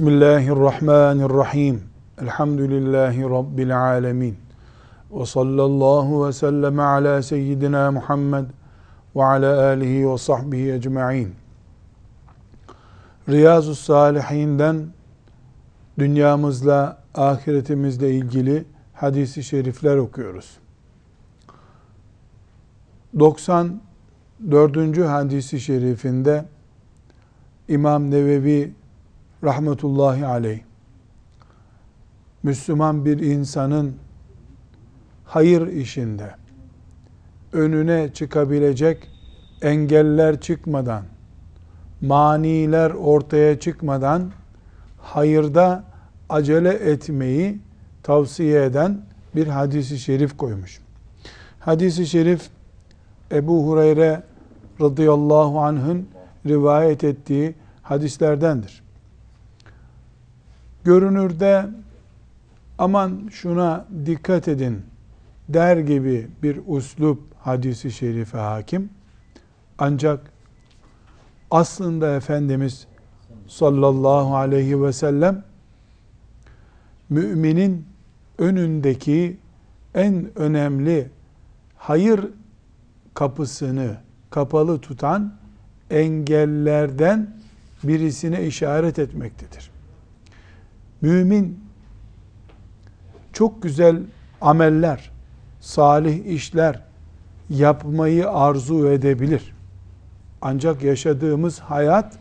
Bismillahirrahmanirrahim. Elhamdülillahi Rabbil alemin. Ve sallallahu ve sellem ala seyyidina Muhammed ve ala alihi ve sahbihi ecma'in. Riyazu Salihinden dünyamızla, ahiretimizle ilgili hadisi şerifler okuyoruz. 94. hadisi şerifinde İmam Nevevi rahmetullahi aleyh Müslüman bir insanın hayır işinde önüne çıkabilecek engeller çıkmadan, maniler ortaya çıkmadan hayırda acele etmeyi tavsiye eden bir hadisi şerif koymuş. Hadisi şerif Ebu Hureyre radıyallahu anh'ın rivayet ettiği hadislerdendir. Görünürde aman şuna dikkat edin der gibi bir uslup hadisi şerife hakim. Ancak aslında Efendimiz sallallahu aleyhi ve sellem müminin önündeki en önemli hayır kapısını kapalı tutan engellerden birisine işaret etmektedir. Mümin çok güzel ameller, salih işler yapmayı arzu edebilir. Ancak yaşadığımız hayat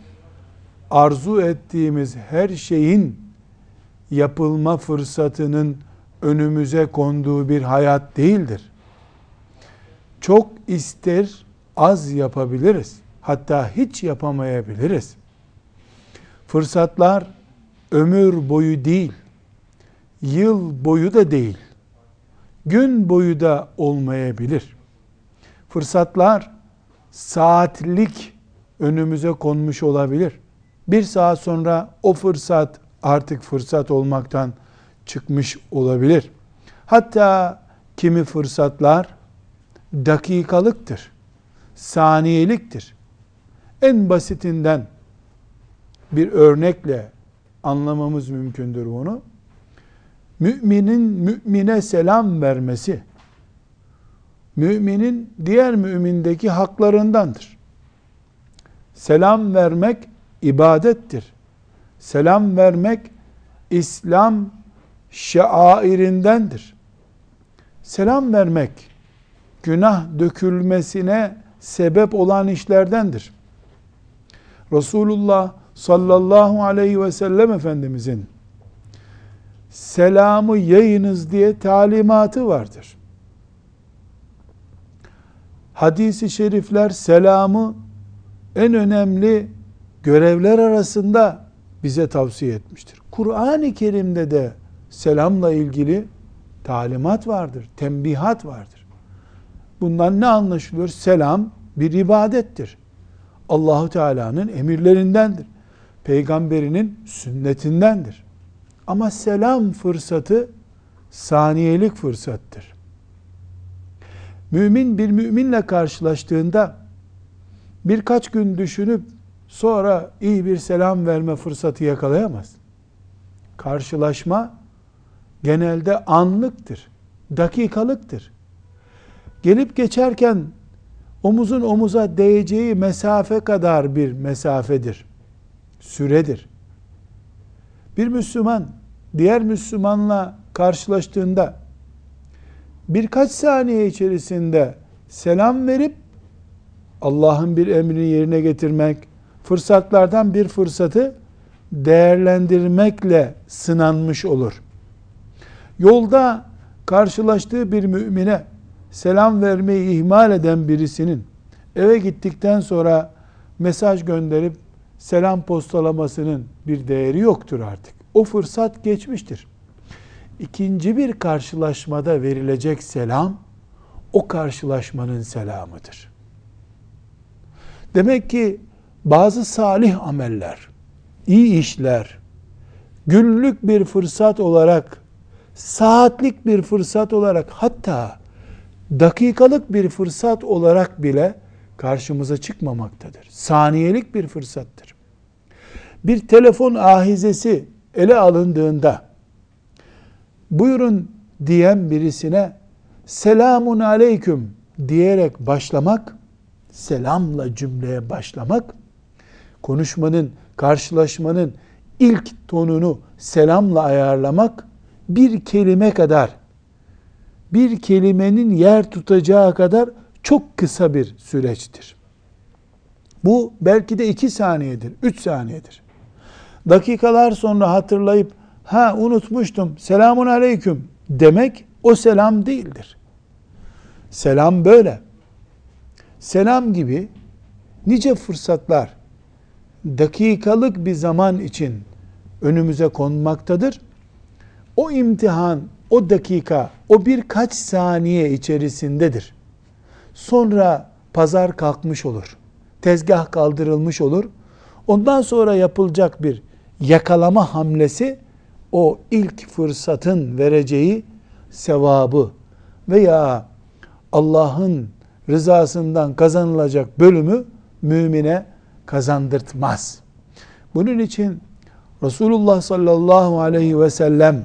arzu ettiğimiz her şeyin yapılma fırsatının önümüze konduğu bir hayat değildir. Çok ister az yapabiliriz. Hatta hiç yapamayabiliriz. Fırsatlar ömür boyu değil, yıl boyu da değil, gün boyu da olmayabilir. Fırsatlar saatlik önümüze konmuş olabilir. Bir saat sonra o fırsat artık fırsat olmaktan çıkmış olabilir. Hatta kimi fırsatlar dakikalıktır, saniyeliktir. En basitinden bir örnekle anlamamız mümkündür bunu. Müminin mümine selam vermesi, müminin diğer mümindeki haklarındandır. Selam vermek ibadettir. Selam vermek İslam şairindendir. Selam vermek günah dökülmesine sebep olan işlerdendir. Resulullah sallallahu aleyhi ve sellem Efendimizin selamı yayınız diye talimatı vardır. Hadisi şerifler selamı en önemli görevler arasında bize tavsiye etmiştir. Kur'an-ı Kerim'de de selamla ilgili talimat vardır, tembihat vardır. Bundan ne anlaşılıyor? Selam bir ibadettir. Allahu Teala'nın emirlerindendir. Peygamberinin sünnetindendir. Ama selam fırsatı saniyelik fırsattır. Mümin bir müminle karşılaştığında birkaç gün düşünüp sonra iyi bir selam verme fırsatı yakalayamaz. Karşılaşma genelde anlıktır, dakikalıktır. Gelip geçerken omuzun omuza değeceği mesafe kadar bir mesafedir, süredir. Bir Müslüman diğer Müslümanla karşılaştığında birkaç saniye içerisinde selam verip Allah'ın bir emrini yerine getirmek, fırsatlardan bir fırsatı değerlendirmekle sınanmış olur. Yolda karşılaştığı bir mümine selam vermeyi ihmal eden birisinin eve gittikten sonra mesaj gönderip selam postalamasının bir değeri yoktur artık. O fırsat geçmiştir. İkinci bir karşılaşmada verilecek selam o karşılaşmanın selamıdır. Demek ki bazı salih ameller, iyi işler, günlük bir fırsat olarak, saatlik bir fırsat olarak hatta dakikalık bir fırsat olarak bile karşımıza çıkmamaktadır. Saniyelik bir fırsattır. Bir telefon ahizesi ele alındığında buyurun diyen birisine selamun aleyküm diyerek başlamak, selamla cümleye başlamak, konuşmanın, karşılaşmanın ilk tonunu selamla ayarlamak bir kelime kadar, bir kelimenin yer tutacağı kadar çok kısa bir süreçtir. Bu belki de iki saniyedir, üç saniyedir. Dakikalar sonra hatırlayıp, ha unutmuştum, selamun aleyküm demek o selam değildir. Selam böyle. Selam gibi nice fırsatlar dakikalık bir zaman için önümüze konmaktadır. O imtihan, o dakika, o birkaç saniye içerisindedir. Sonra pazar kalkmış olur. Tezgah kaldırılmış olur. Ondan sonra yapılacak bir yakalama hamlesi o ilk fırsatın vereceği sevabı veya Allah'ın rızasından kazanılacak bölümü mümine kazandırtmaz. Bunun için Resulullah sallallahu aleyhi ve sellem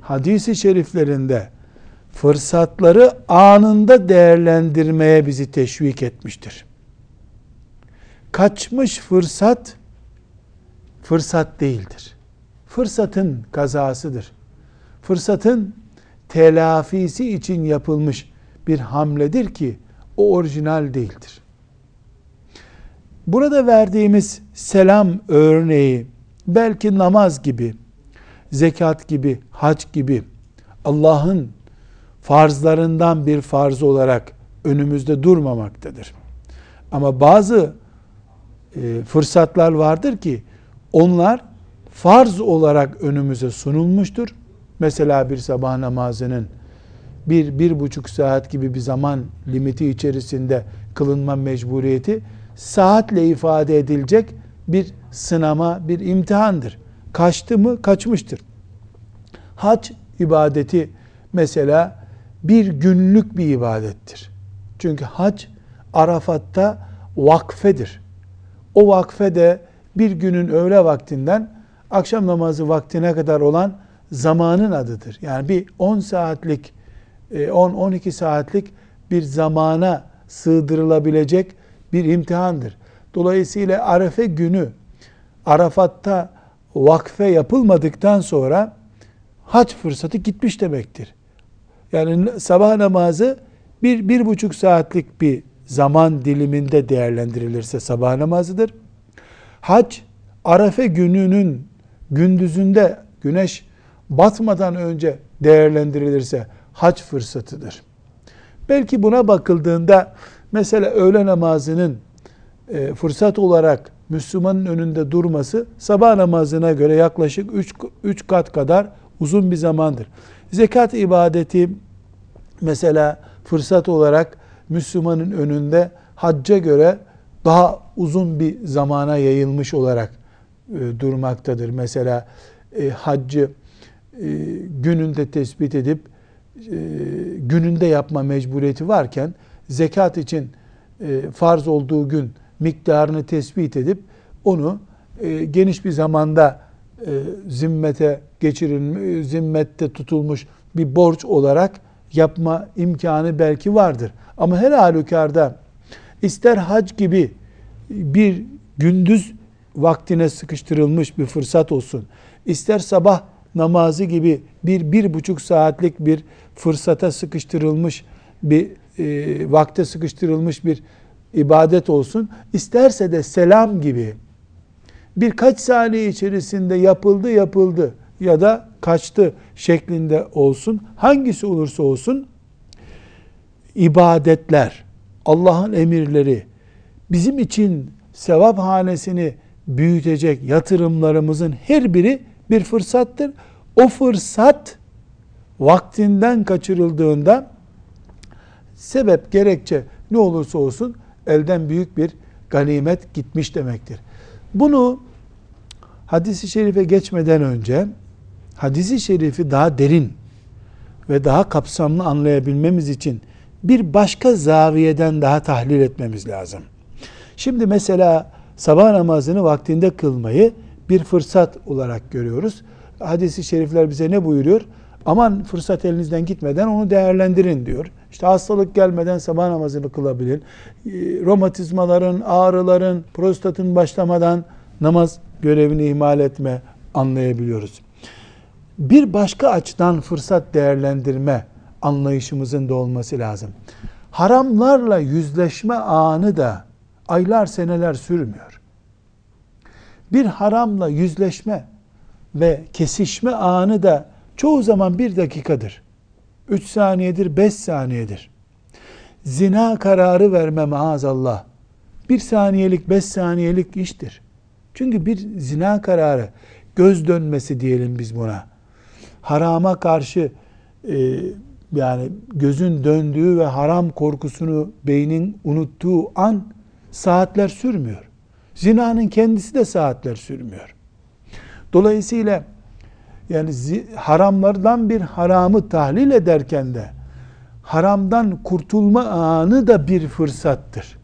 hadisi şeriflerinde fırsatları anında değerlendirmeye bizi teşvik etmiştir. Kaçmış fırsat fırsat değildir. Fırsatın kazasıdır. Fırsatın telafisi için yapılmış bir hamledir ki o orijinal değildir. Burada verdiğimiz selam örneği belki namaz gibi, zekat gibi, hac gibi Allah'ın farzlarından bir farz olarak önümüzde durmamaktadır. Ama bazı e, fırsatlar vardır ki onlar farz olarak önümüze sunulmuştur. Mesela bir sabah namazının bir, bir buçuk saat gibi bir zaman limiti içerisinde kılınma mecburiyeti saatle ifade edilecek bir sınama, bir imtihandır. Kaçtı mı? Kaçmıştır. Hac ibadeti mesela bir günlük bir ibadettir. Çünkü hac Arafat'ta vakfedir. O vakfe de bir günün öğle vaktinden akşam namazı vaktine kadar olan zamanın adıdır. Yani bir 10 saatlik 10-12 e, saatlik bir zamana sığdırılabilecek bir imtihandır. Dolayısıyla Arefe günü Arafat'ta vakfe yapılmadıktan sonra hac fırsatı gitmiş demektir. Yani sabah namazı bir, bir buçuk saatlik bir zaman diliminde değerlendirilirse sabah namazıdır. Hac, Arefe gününün gündüzünde güneş batmadan önce değerlendirilirse hac fırsatıdır. Belki buna bakıldığında mesela öğle namazının e, fırsat olarak Müslümanın önünde durması sabah namazına göre yaklaşık 3 kat kadar uzun bir zamandır. Zekat ibadeti mesela fırsat olarak Müslümanın önünde hacca göre daha uzun bir zamana yayılmış olarak e, durmaktadır. Mesela e, haccı e, gününde tespit edip e, gününde yapma mecburiyeti varken zekat için e, farz olduğu gün miktarını tespit edip onu e, geniş bir zamanda e, zimmete geçirilmiş, zimmette tutulmuş bir borç olarak yapma imkanı belki vardır. Ama her halükarda ister hac gibi bir gündüz vaktine sıkıştırılmış bir fırsat olsun, ister sabah namazı gibi bir, bir buçuk saatlik bir fırsata sıkıştırılmış bir e, vakte sıkıştırılmış bir ibadet olsun. İsterse de selam gibi birkaç saniye içerisinde yapıldı yapıldı ya da kaçtı şeklinde olsun. Hangisi olursa olsun ibadetler, Allah'ın emirleri bizim için sevap hanesini büyütecek yatırımlarımızın her biri bir fırsattır. O fırsat vaktinden kaçırıldığında sebep, gerekçe ne olursa olsun elden büyük bir ganimet gitmiş demektir. Bunu hadisi şerife geçmeden önce hadisi şerifi daha derin ve daha kapsamlı anlayabilmemiz için bir başka zaviyeden daha tahlil etmemiz lazım. Şimdi mesela sabah namazını vaktinde kılmayı bir fırsat olarak görüyoruz. Hadisi şerifler bize ne buyuruyor? Aman fırsat elinizden gitmeden onu değerlendirin diyor. İşte hastalık gelmeden sabah namazını kılabilin. Ee, romatizmaların, ağrıların, prostatın başlamadan namaz görevini ihmal etme anlayabiliyoruz. Bir başka açıdan fırsat değerlendirme anlayışımızın da olması lazım. Haramlarla yüzleşme anı da aylar seneler sürmüyor. Bir haramla yüzleşme ve kesişme anı da çoğu zaman bir dakikadır. Üç saniyedir, beş saniyedir. Zina kararı verme maazallah. Bir saniyelik, beş saniyelik iştir. Çünkü bir zina kararı, göz dönmesi diyelim biz buna. Harama karşı e, yani gözün döndüğü ve haram korkusunu beynin unuttuğu an saatler sürmüyor. Zinanın kendisi de saatler sürmüyor. Dolayısıyla yani haramlardan bir haramı tahlil ederken de haramdan kurtulma anı da bir fırsattır.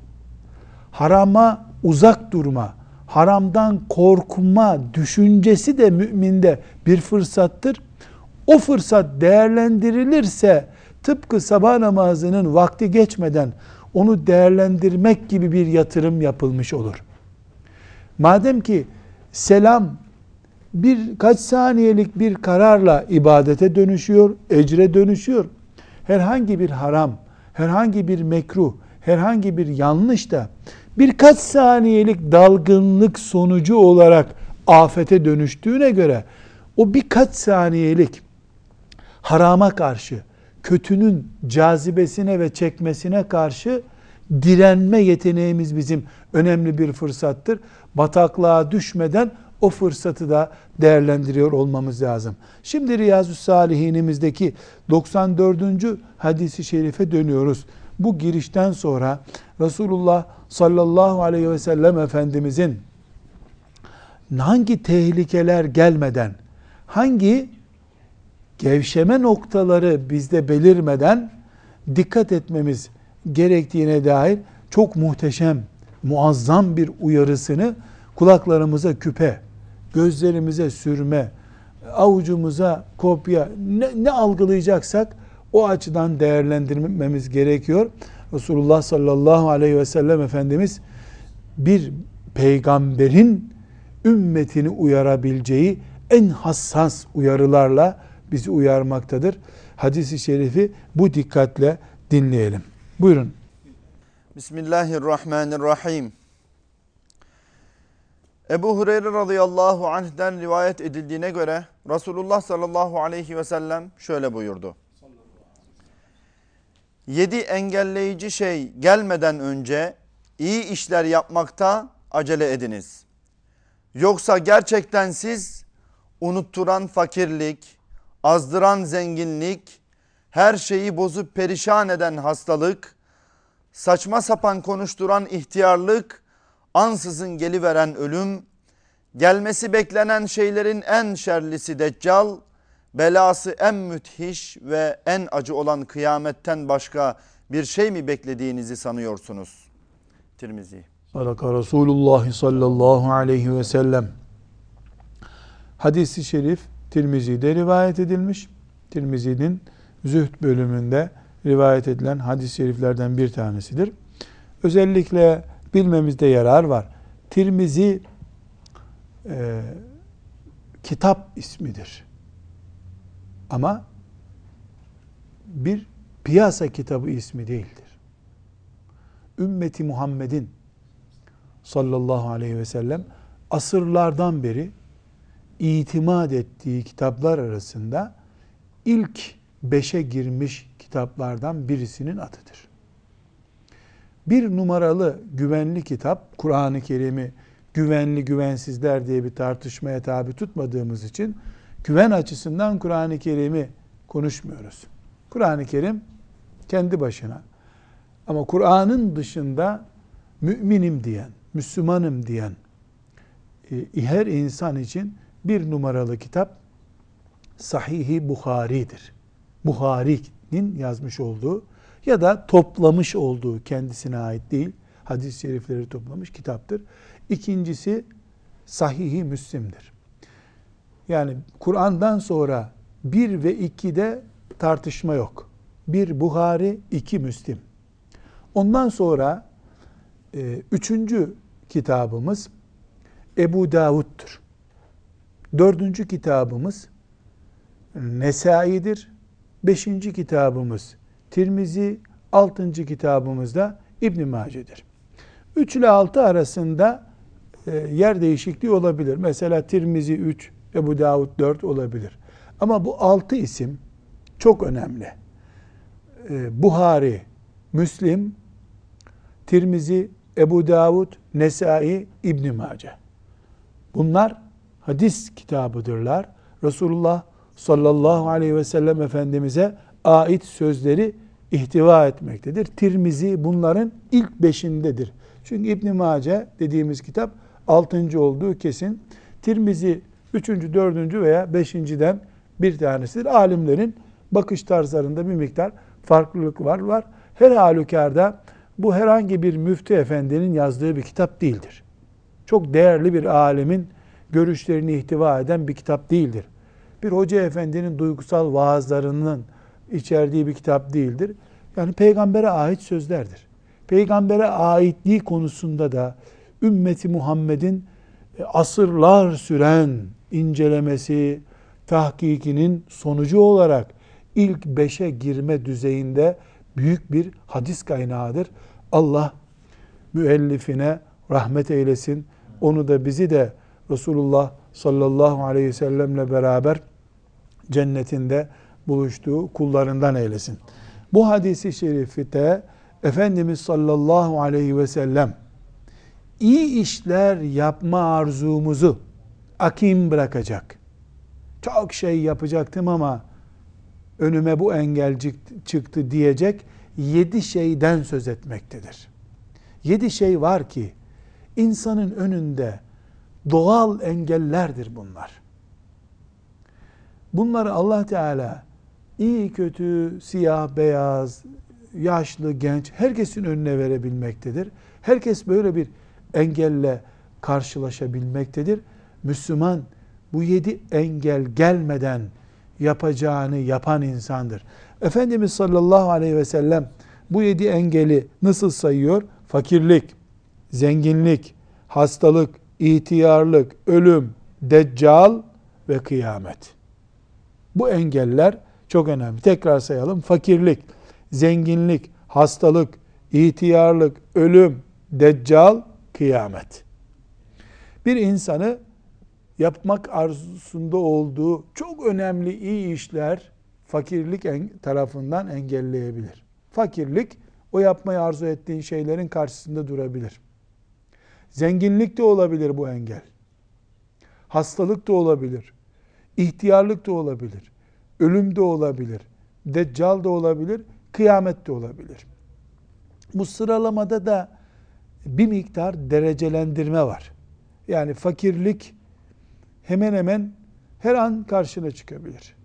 Harama uzak durma, haramdan korkma düşüncesi de müminde bir fırsattır. O fırsat değerlendirilirse tıpkı sabah namazının vakti geçmeden onu değerlendirmek gibi bir yatırım yapılmış olur. Madem ki selam birkaç saniyelik bir kararla ibadete dönüşüyor, ecre dönüşüyor. Herhangi bir haram, herhangi bir mekruh, herhangi bir yanlış da birkaç saniyelik dalgınlık sonucu olarak afete dönüştüğüne göre o birkaç saniyelik harama karşı, kötünün cazibesine ve çekmesine karşı direnme yeteneğimiz bizim önemli bir fırsattır. Bataklığa düşmeden o fırsatı da değerlendiriyor olmamız lazım. Şimdi Riyazu Salihinimizdeki 94. hadisi şerife dönüyoruz. Bu girişten sonra Resulullah sallallahu aleyhi ve sellem Efendimizin hangi tehlikeler gelmeden, hangi gevşeme noktaları bizde belirmeden dikkat etmemiz gerektiğine dair çok muhteşem, muazzam bir uyarısını kulaklarımıza küpe, gözlerimize sürme, avucumuza kopya ne, ne algılayacaksak o açıdan değerlendirmemiz gerekiyor. Resulullah sallallahu aleyhi ve sellem Efendimiz bir peygamberin ümmetini uyarabileceği en hassas uyarılarla bizi uyarmaktadır. Hadis-i şerifi bu dikkatle dinleyelim. Buyurun. Bismillahirrahmanirrahim. Ebu Hureyre radıyallahu anh'den rivayet edildiğine göre Resulullah sallallahu aleyhi ve sellem şöyle buyurdu. Yedi engelleyici şey gelmeden önce iyi işler yapmakta acele ediniz. Yoksa gerçekten siz unutturan fakirlik, azdıran zenginlik, her şeyi bozup perişan eden hastalık, saçma sapan konuşturan ihtiyarlık, ansızın geliveren ölüm, gelmesi beklenen şeylerin en şerlisi deccal, belası en müthiş ve en acı olan kıyametten başka bir şey mi beklediğinizi sanıyorsunuz? Tirmizi. Sadaka Resulullah sallallahu aleyhi ve sellem. Hadisi şerif Tirmizi'de rivayet edilmiş. Tirmizi'nin zühd bölümünde rivayet edilen hadis-i şeriflerden bir tanesidir. Özellikle bilmemizde yarar var. Tirmizi e, kitap ismidir. Ama bir piyasa kitabı ismi değildir. Ümmeti Muhammed'in sallallahu aleyhi ve sellem asırlardan beri itimat ettiği kitaplar arasında ilk beşe girmiş kitaplardan birisinin adıdır. Bir numaralı güvenli kitap, Kur'an-ı Kerim'i güvenli güvensizler diye bir tartışmaya tabi tutmadığımız için güven açısından Kur'an-ı Kerim'i konuşmuyoruz. Kur'an-ı Kerim kendi başına ama Kur'an'ın dışında müminim diyen, Müslümanım diyen e, her insan için bir numaralı kitap Sahih-i Bukhari'dir. Buhari'nin yazmış olduğu ya da toplamış olduğu kendisine ait değil hadis-i şerifleri toplamış kitaptır. İkincisi Sahihi Müslim'dir. Yani Kur'an'dan sonra 1 ve 2'de tartışma yok. Bir Buhari, iki Müslim. Ondan sonra e, üçüncü kitabımız Ebu Davud'dur. Dördüncü kitabımız Nesai'dir. Beşinci kitabımız Tirmizi, altıncı kitabımız da İbn Mace'dir. Üç ile altı arasında e, yer değişikliği olabilir. Mesela Tirmizi 3, Ebu Davud 4 olabilir. Ama bu altı isim çok önemli. E, Buhari, Müslim, Tirmizi, Ebu Davud, Nesai, İbn Mace. Bunlar hadis kitabıdırlar. Resulullah sallallahu aleyhi ve sellem Efendimiz'e ait sözleri ihtiva etmektedir. Tirmizi bunların ilk beşindedir. Çünkü İbn Mace dediğimiz kitap altıncı olduğu kesin. Tirmizi üçüncü, dördüncü veya beşinciden bir tanesidir. Alimlerin bakış tarzlarında bir miktar farklılık var. var. Her halükarda bu herhangi bir müftü efendinin yazdığı bir kitap değildir. Çok değerli bir alimin görüşlerini ihtiva eden bir kitap değildir. Bir hoca efendinin duygusal vaazlarının içerdiği bir kitap değildir. Yani peygambere ait sözlerdir. Peygambere aitliği konusunda da ümmeti Muhammed'in e, asırlar süren incelemesi, tahkikinin sonucu olarak ilk beşe girme düzeyinde büyük bir hadis kaynağıdır. Allah müellifine rahmet eylesin. Onu da bizi de Resulullah sallallahu aleyhi ve sellemle beraber cennetinde buluştuğu kullarından eylesin. Bu hadisi şerifte Efendimiz sallallahu aleyhi ve sellem iyi işler yapma arzumuzu akim bırakacak. Çok şey yapacaktım ama önüme bu engel çıktı diyecek yedi şeyden söz etmektedir. Yedi şey var ki insanın önünde doğal engellerdir bunlar. Bunları Allah Teala iyi kötü, siyah beyaz, yaşlı genç herkesin önüne verebilmektedir. Herkes böyle bir engelle karşılaşabilmektedir. Müslüman bu yedi engel gelmeden yapacağını yapan insandır. Efendimiz sallallahu aleyhi ve sellem bu yedi engeli nasıl sayıyor? Fakirlik, zenginlik, hastalık, ihtiyarlık, ölüm, deccal ve kıyamet. Bu engeller çok önemli. Tekrar sayalım. Fakirlik, zenginlik, hastalık, ihtiyarlık, ölüm, deccal, kıyamet. Bir insanı yapmak arzusunda olduğu çok önemli iyi işler fakirlik tarafından engelleyebilir. Fakirlik o yapmayı arzu ettiğin şeylerin karşısında durabilir. Zenginlik de olabilir bu engel. Hastalık da olabilir. İhtiyarlık da olabilir. Ölüm de olabilir. Deccal da olabilir. Kıyamet de olabilir. Bu sıralamada da bir miktar derecelendirme var. Yani fakirlik hemen hemen her an karşına çıkabilir.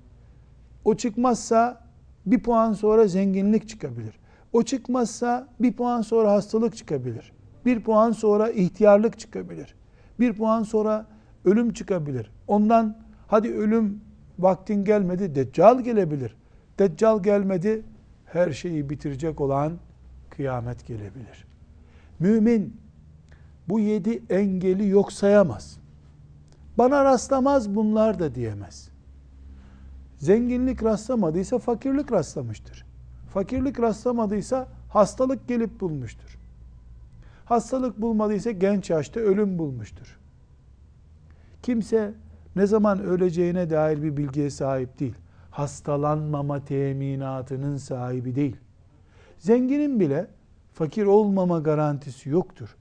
O çıkmazsa bir puan sonra zenginlik çıkabilir. O çıkmazsa bir puan sonra hastalık çıkabilir. Bir puan sonra ihtiyarlık çıkabilir. Bir puan sonra ölüm çıkabilir. Ondan hadi ölüm vaktin gelmedi, deccal gelebilir. Deccal gelmedi, her şeyi bitirecek olan kıyamet gelebilir. Mümin bu yedi engeli yok sayamaz. Bana rastlamaz bunlar da diyemez. Zenginlik rastlamadıysa fakirlik rastlamıştır. Fakirlik rastlamadıysa hastalık gelip bulmuştur. Hastalık bulmadıysa genç yaşta ölüm bulmuştur. Kimse ne zaman öleceğine dair bir bilgiye sahip değil. Hastalanmama teminatının sahibi değil. Zenginin bile fakir olmama garantisi yoktur.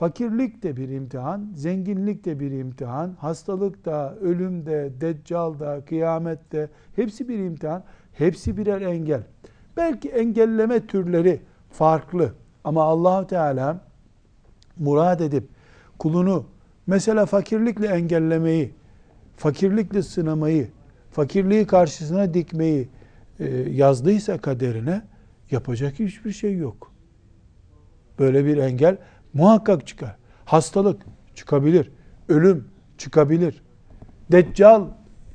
Fakirlik de bir imtihan, zenginlik de bir imtihan, hastalık da, ölüm de, deccal da, kıyamet de hepsi bir imtihan, hepsi birer engel. Belki engelleme türleri farklı ama allah Teala murad edip kulunu mesela fakirlikle engellemeyi, fakirlikle sınamayı, fakirliği karşısına dikmeyi e, yazdıysa kaderine yapacak hiçbir şey yok. Böyle bir engel muhakkak çıkar. Hastalık çıkabilir. Ölüm çıkabilir. Deccal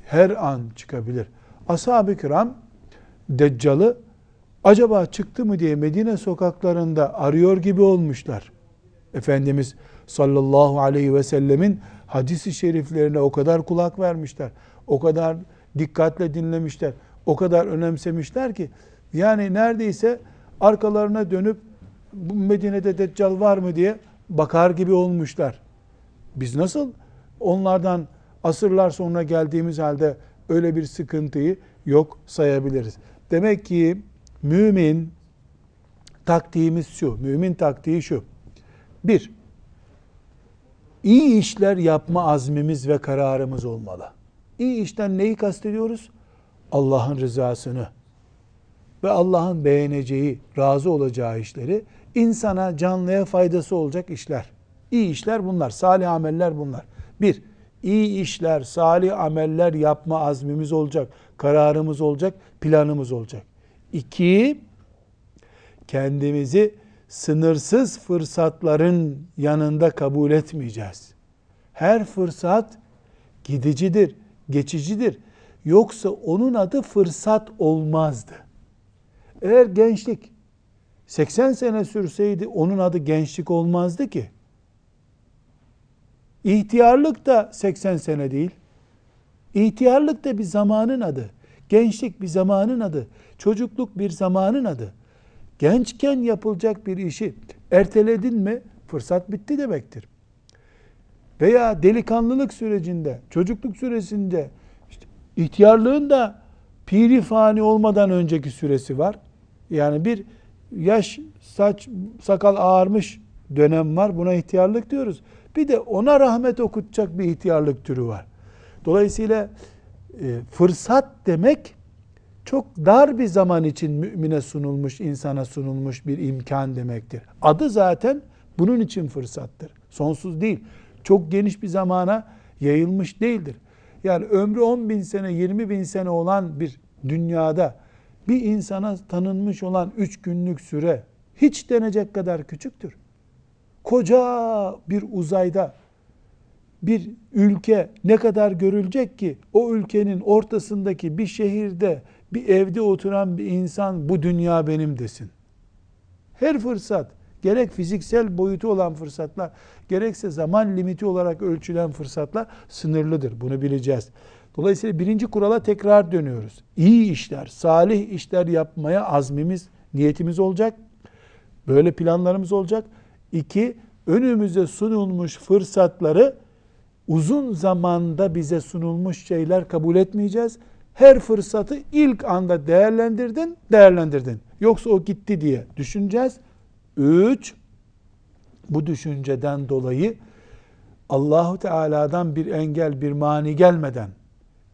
her an çıkabilir. Ashab-ı kiram Deccal'ı acaba çıktı mı diye Medine sokaklarında arıyor gibi olmuşlar. Efendimiz sallallahu aleyhi ve sellemin hadisi şeriflerine o kadar kulak vermişler. O kadar dikkatle dinlemişler. O kadar önemsemişler ki yani neredeyse arkalarına dönüp bu Medine'de Deccal var mı diye bakar gibi olmuşlar. Biz nasıl onlardan asırlar sonra geldiğimiz halde öyle bir sıkıntıyı yok sayabiliriz. Demek ki mümin taktiğimiz şu, mümin taktiği şu. Bir, iyi işler yapma azmimiz ve kararımız olmalı. İyi işten neyi kastediyoruz? Allah'ın rızasını ve Allah'ın beğeneceği, razı olacağı işleri, insana, canlıya faydası olacak işler. İyi işler bunlar, salih ameller bunlar. Bir, iyi işler, salih ameller yapma azmimiz olacak, kararımız olacak, planımız olacak. İki, kendimizi sınırsız fırsatların yanında kabul etmeyeceğiz. Her fırsat gidicidir, geçicidir. Yoksa onun adı fırsat olmazdı. Eğer gençlik 80 sene sürseydi onun adı gençlik olmazdı ki. İhtiyarlık da 80 sene değil. İhtiyarlık da bir zamanın adı. Gençlik bir zamanın adı. Çocukluk bir zamanın adı. Gençken yapılacak bir işi erteledin mi fırsat bitti demektir. Veya delikanlılık sürecinde, çocukluk süresinde, işte ihtiyarlığın da piri fani olmadan önceki süresi var. Yani bir yaş, saç, sakal ağarmış dönem var. Buna ihtiyarlık diyoruz. Bir de ona rahmet okutacak bir ihtiyarlık türü var. Dolayısıyla e, fırsat demek çok dar bir zaman için mümine sunulmuş, insana sunulmuş bir imkan demektir. Adı zaten bunun için fırsattır. Sonsuz değil. Çok geniş bir zamana yayılmış değildir. Yani ömrü 10 bin sene, 20 bin sene olan bir dünyada bir insana tanınmış olan 3 günlük süre hiç denecek kadar küçüktür. Koca bir uzayda bir ülke ne kadar görülecek ki o ülkenin ortasındaki bir şehirde bir evde oturan bir insan bu dünya benim desin. Her fırsat gerek fiziksel boyutu olan fırsatlar gerekse zaman limiti olarak ölçülen fırsatlar sınırlıdır. Bunu bileceğiz. Dolayısıyla birinci kurala tekrar dönüyoruz. İyi işler, salih işler yapmaya azmimiz, niyetimiz olacak. Böyle planlarımız olacak. İki, önümüze sunulmuş fırsatları uzun zamanda bize sunulmuş şeyler kabul etmeyeceğiz. Her fırsatı ilk anda değerlendirdin, değerlendirdin. Yoksa o gitti diye düşüneceğiz. Üç, bu düşünceden dolayı Allahu Teala'dan bir engel, bir mani gelmeden,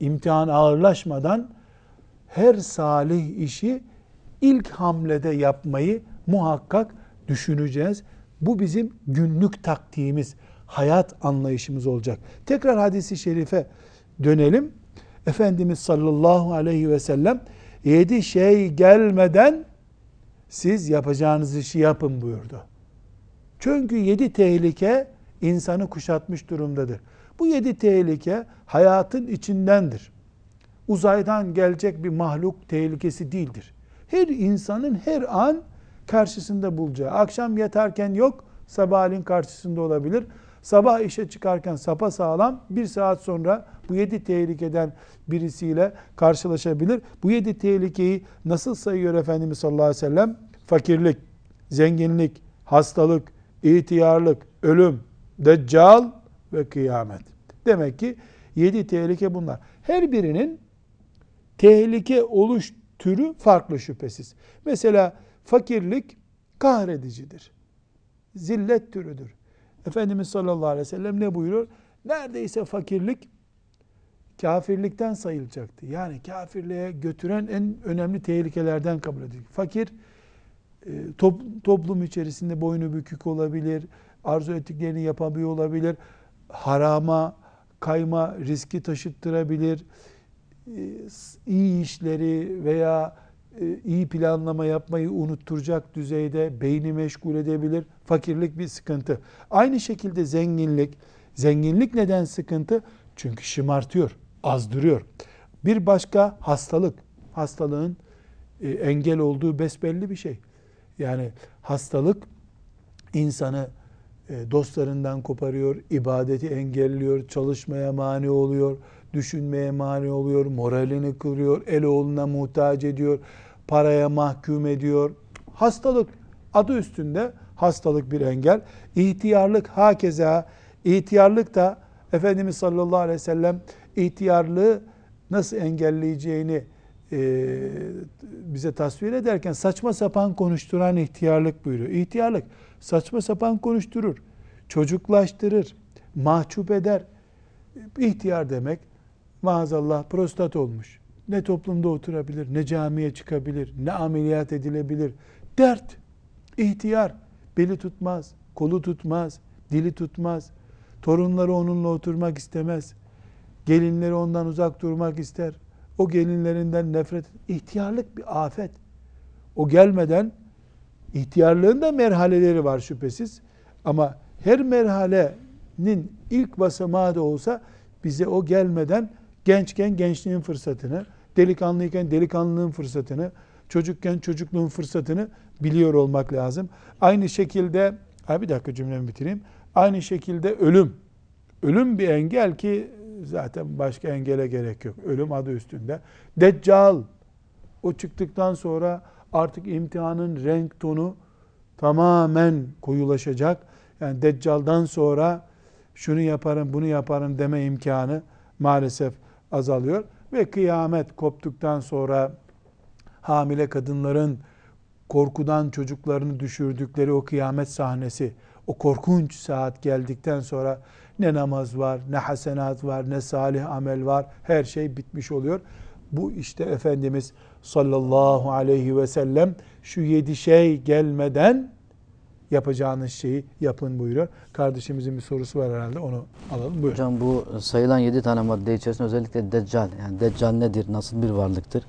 imtihan ağırlaşmadan her salih işi ilk hamlede yapmayı muhakkak düşüneceğiz. Bu bizim günlük taktiğimiz, hayat anlayışımız olacak. Tekrar hadisi şerife dönelim. Efendimiz sallallahu aleyhi ve sellem yedi şey gelmeden siz yapacağınız işi yapın buyurdu. Çünkü yedi tehlike insanı kuşatmış durumdadır. Bu yedi tehlike hayatın içindendir. Uzaydan gelecek bir mahluk tehlikesi değildir. Her insanın her an karşısında bulacağı. Akşam yatarken yok, sabahleyin karşısında olabilir. Sabah işe çıkarken sapa sağlam bir saat sonra bu yedi tehlikeden birisiyle karşılaşabilir. Bu yedi tehlikeyi nasıl sayıyor Efendimiz sallallahu aleyhi ve sellem? Fakirlik, zenginlik, hastalık, ihtiyarlık, ölüm, deccal ve kıyamet. Demek ki yedi tehlike bunlar. Her birinin tehlike oluş türü farklı şüphesiz. Mesela fakirlik kahredicidir. Zillet türüdür. Efendimiz sallallahu aleyhi ve sellem ne buyuruyor? Neredeyse fakirlik kafirlikten sayılacaktı. Yani kafirliğe götüren en önemli tehlikelerden kabul edilir. Fakir e, top, toplum içerisinde boynu bükük olabilir, arzu ettiklerini yapabiliyor olabilir, harama kayma riski taşıttırabilir, e, iyi işleri veya e, iyi planlama yapmayı unutturacak düzeyde beyni meşgul edebilir. Fakirlik bir sıkıntı. Aynı şekilde zenginlik, Zenginlik neden sıkıntı? Çünkü şımartıyor, azdırıyor. Bir başka hastalık. Hastalığın e, engel olduğu besbelli bir şey. Yani hastalık insanı dostlarından koparıyor, ibadeti engelliyor, çalışmaya mani oluyor, düşünmeye mani oluyor, moralini kırıyor, el oğluna muhtaç ediyor, paraya mahkum ediyor. Hastalık adı üstünde hastalık bir engel. İhtiyarlık hakeza ihtiyarlık da Efendimiz sallallahu aleyhi ve sellem ihtiyarlığı nasıl engelleyeceğini e, bize tasvir ederken saçma sapan konuşturan ihtiyarlık buyuruyor. İhtiyarlık saçma sapan konuşturur, çocuklaştırır, mahcup eder. İhtiyar demek maazallah prostat olmuş. Ne toplumda oturabilir, ne camiye çıkabilir, ne ameliyat edilebilir. Dert, ihtiyar, beli tutmaz, kolu tutmaz, dili tutmaz. Torunları onunla oturmak istemez. Gelinleri ondan uzak durmak ister. O gelinlerinden nefret. İhtiyarlık bir afet. O gelmeden ihtiyarlığın da merhaleleri var şüphesiz. Ama her merhalenin ilk basamağı da olsa bize o gelmeden gençken gençliğin fırsatını, delikanlıyken delikanlılığın fırsatını, çocukken çocukluğun fırsatını biliyor olmak lazım. Aynı şekilde, ha bir dakika cümlemi bitireyim. Aynı şekilde ölüm. Ölüm bir engel ki zaten başka engele gerek yok. Ölüm adı üstünde. Deccal. O çıktıktan sonra artık imtihanın renk tonu tamamen koyulaşacak. Yani Deccal'dan sonra şunu yaparım, bunu yaparım deme imkanı maalesef azalıyor. Ve kıyamet koptuktan sonra hamile kadınların korkudan çocuklarını düşürdükleri o kıyamet sahnesi, o korkunç saat geldikten sonra ne namaz var, ne hasenat var, ne salih amel var. Her şey bitmiş oluyor. Bu işte Efendimiz sallallahu aleyhi ve sellem şu yedi şey gelmeden yapacağınız şeyi yapın buyuruyor. Kardeşimizin bir sorusu var herhalde onu alalım. Buyurun. Hocam bu sayılan yedi tane madde içerisinde özellikle Deccal. Yani Deccal nedir? Nasıl bir varlıktır?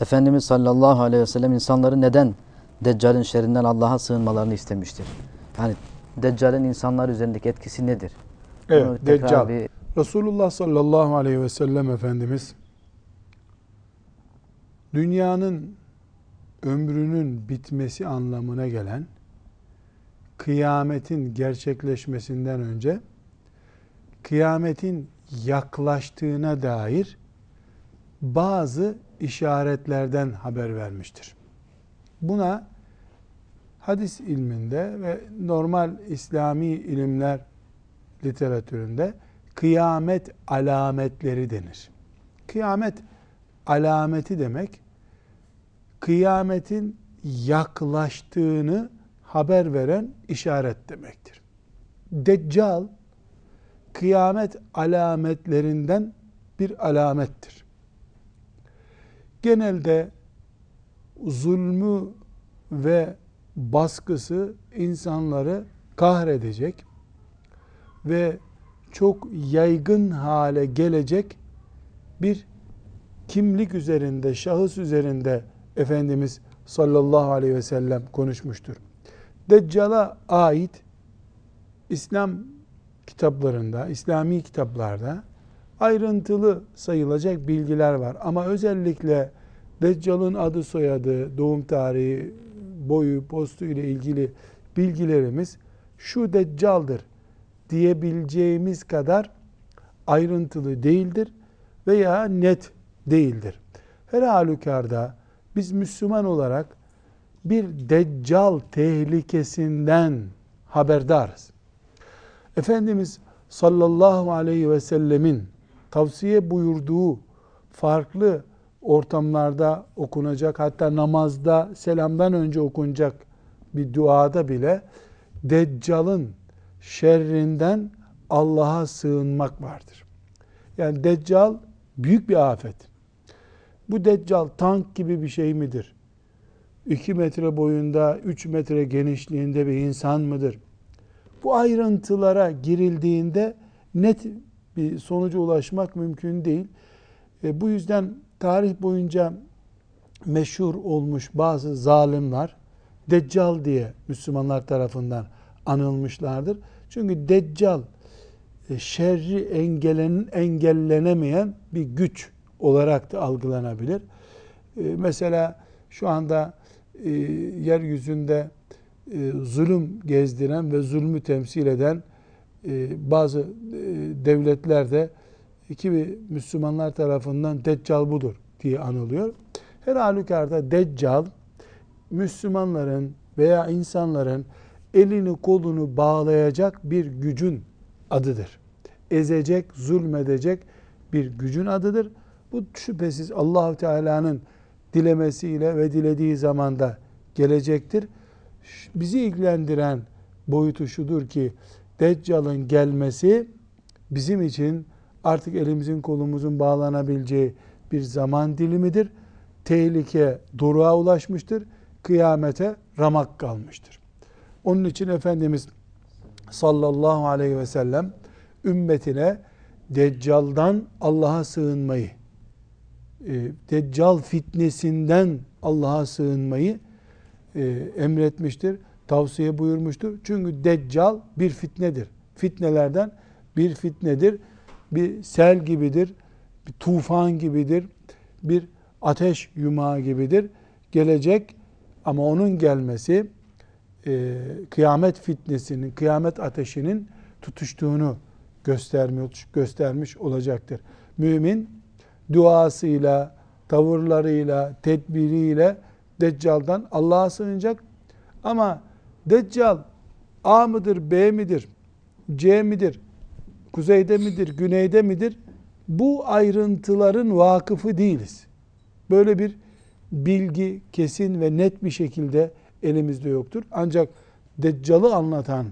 Efendimiz sallallahu aleyhi ve sellem insanları neden Deccal'in şerrinden Allah'a sığınmalarını istemiştir? Yani Deccal'in insanlar üzerindeki etkisi nedir? Evet, Deccal. bir- Resulullah sallallahu aleyhi ve sellem Efendimiz dünyanın ömrünün bitmesi anlamına gelen kıyametin gerçekleşmesinden önce kıyametin yaklaştığına dair bazı işaretlerden haber vermiştir. Buna hadis ilminde ve normal İslami ilimler literatüründe kıyamet alametleri denir. Kıyamet alameti demek kıyametin yaklaştığını haber veren işaret demektir. Deccal kıyamet alametlerinden bir alamettir. Genelde zulmü ve baskısı insanları kahredecek ve çok yaygın hale gelecek bir kimlik üzerinde, şahıs üzerinde Efendimiz sallallahu aleyhi ve sellem konuşmuştur. Deccal'a ait İslam kitaplarında, İslami kitaplarda ayrıntılı sayılacak bilgiler var. Ama özellikle Deccal'ın adı soyadı, doğum tarihi, boyu, postu ile ilgili bilgilerimiz şu Deccal'dır diyebileceğimiz kadar ayrıntılı değildir veya net değildir. Her halükarda biz Müslüman olarak bir deccal tehlikesinden haberdarız. Efendimiz sallallahu aleyhi ve sellemin tavsiye buyurduğu farklı ortamlarda okunacak hatta namazda selamdan önce okunacak bir duada bile Deccal'ın şerrinden Allah'a sığınmak vardır. Yani Deccal büyük bir afet. Bu Deccal tank gibi bir şey midir? 2 metre boyunda, 3 metre genişliğinde bir insan mıdır? Bu ayrıntılara girildiğinde net bir sonuca ulaşmak mümkün değil. E, bu yüzden tarih boyunca meşhur olmuş bazı zalimler Deccal diye Müslümanlar tarafından anılmışlardır. Çünkü Deccal e, şerri engellen, engellenemeyen bir güç olarak da algılanabilir. E, mesela şu anda e, yeryüzünde e, zulüm gezdiren ve zulmü temsil eden e, bazı e, devletlerde kimi Müslümanlar tarafından Deccal budur diye anılıyor. Her halükarda Deccal Müslümanların veya insanların elini kolunu bağlayacak bir gücün adıdır. Ezecek, zulmedecek bir gücün adıdır. Bu şüphesiz Allahu Teala'nın dilemesiyle ve dilediği zamanda gelecektir. Bizi ilgilendiren boyutu şudur ki Deccal'ın gelmesi bizim için artık elimizin kolumuzun bağlanabileceği bir zaman dilimidir. Tehlike doruğa ulaşmıştır. Kıyamete ramak kalmıştır. Onun için Efendimiz sallallahu aleyhi ve sellem ümmetine Deccal'dan Allah'a sığınmayı, e, Deccal fitnesinden Allah'a sığınmayı e, emretmiştir, tavsiye buyurmuştur. Çünkü Deccal bir fitnedir. Fitnelerden bir fitnedir. Bir sel gibidir, bir tufan gibidir, bir ateş yumağı gibidir. Gelecek ama onun gelmesi e, kıyamet fitnesinin, kıyamet ateşinin tutuştuğunu göstermiş, göstermiş olacaktır. Mümin duasıyla, tavırlarıyla, tedbiriyle Deccal'dan Allah'a sığınacak. Ama Deccal A mıdır, B midir, C midir, kuzeyde midir, güneyde midir? Bu ayrıntıların vakıfı değiliz. Böyle bir bilgi kesin ve net bir şekilde elimizde yoktur. Ancak Deccal'ı anlatan,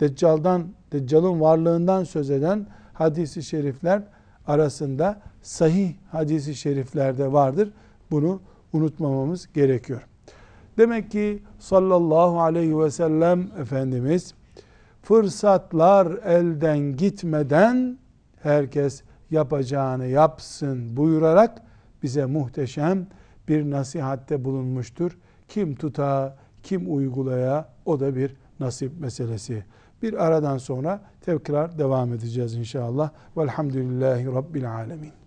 Deccal'dan, Deccal'ın varlığından söz eden hadisi şerifler arasında sahih hadisi şeriflerde vardır. Bunu unutmamamız gerekiyor. Demek ki sallallahu aleyhi ve sellem Efendimiz fırsatlar elden gitmeden herkes yapacağını yapsın buyurarak bize muhteşem bir nasihatte bulunmuştur. Kim tuta, kim uygulaya o da bir nasip meselesi. Bir aradan sonra tekrar devam edeceğiz inşallah. Velhamdülillahi Rabbil Alemin.